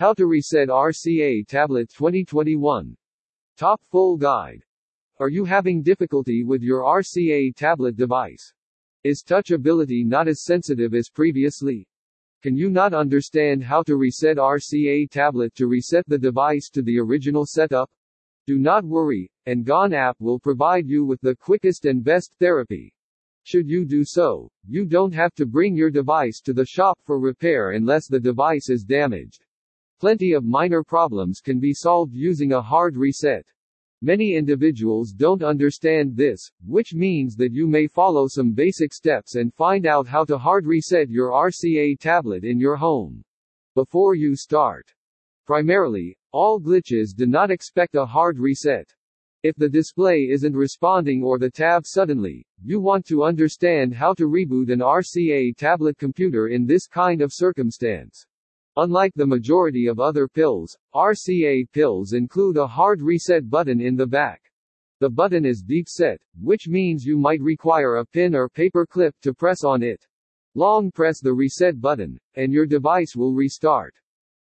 How to Reset RCA Tablet 2021. Top Full Guide. Are you having difficulty with your RCA tablet device? Is touchability not as sensitive as previously? Can you not understand how to reset RCA tablet to reset the device to the original setup? Do not worry, and Gone app will provide you with the quickest and best therapy. Should you do so, you don't have to bring your device to the shop for repair unless the device is damaged. Plenty of minor problems can be solved using a hard reset. Many individuals don't understand this, which means that you may follow some basic steps and find out how to hard reset your RCA tablet in your home. Before you start. Primarily, all glitches do not expect a hard reset. If the display isn't responding or the tab suddenly, you want to understand how to reboot an RCA tablet computer in this kind of circumstance. Unlike the majority of other pills, RCA pills include a hard reset button in the back. The button is deep set, which means you might require a pin or paper clip to press on it. Long press the reset button, and your device will restart.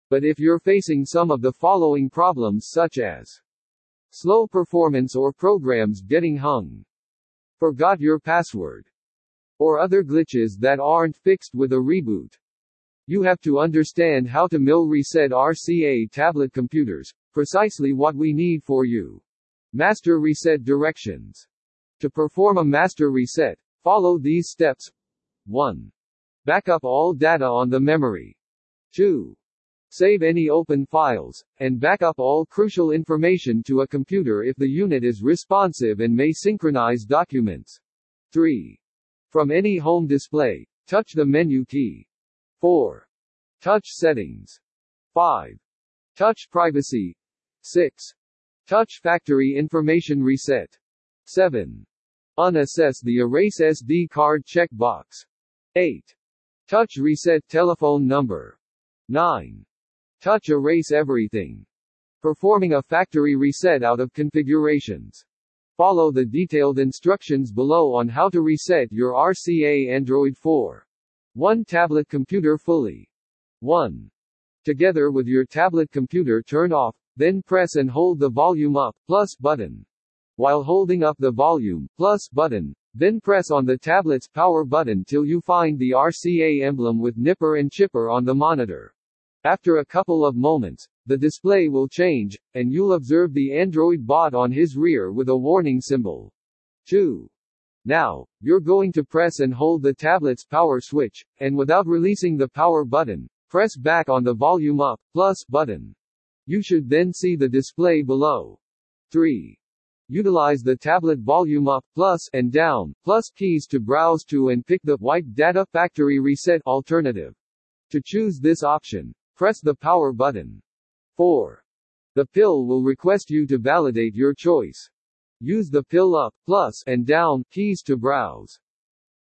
But if you're facing some of the following problems such as slow performance or programs getting hung, forgot your password, or other glitches that aren't fixed with a reboot, you have to understand how to mill reset RCA tablet computers, precisely what we need for you. Master reset directions. To perform a master reset, follow these steps. 1. Backup all data on the memory. 2. Save any open files, and backup all crucial information to a computer if the unit is responsive and may synchronize documents. 3. From any home display, touch the menu key. 4. Touch settings. 5. Touch privacy. 6. Touch factory information reset. 7. Unassess the erase SD card checkbox. 8. Touch reset telephone number. 9. Touch erase everything. Performing a factory reset out of configurations. Follow the detailed instructions below on how to reset your RCA Android 4. 1 tablet computer fully. 1. Together with your tablet computer turn off, then press and hold the volume up, plus button. While holding up the volume, plus button, then press on the tablet's power button till you find the RCA emblem with nipper and chipper on the monitor. After a couple of moments, the display will change, and you'll observe the Android bot on his rear with a warning symbol. 2. Now, you're going to press and hold the tablet's power switch, and without releasing the power button, press back on the volume up, plus button. You should then see the display below. 3. Utilize the tablet volume up, plus, and down, plus keys to browse to and pick the wipe data factory reset alternative. To choose this option, Press the power button. 4. The pill will request you to validate your choice. Use the pill up, plus, and down keys to browse.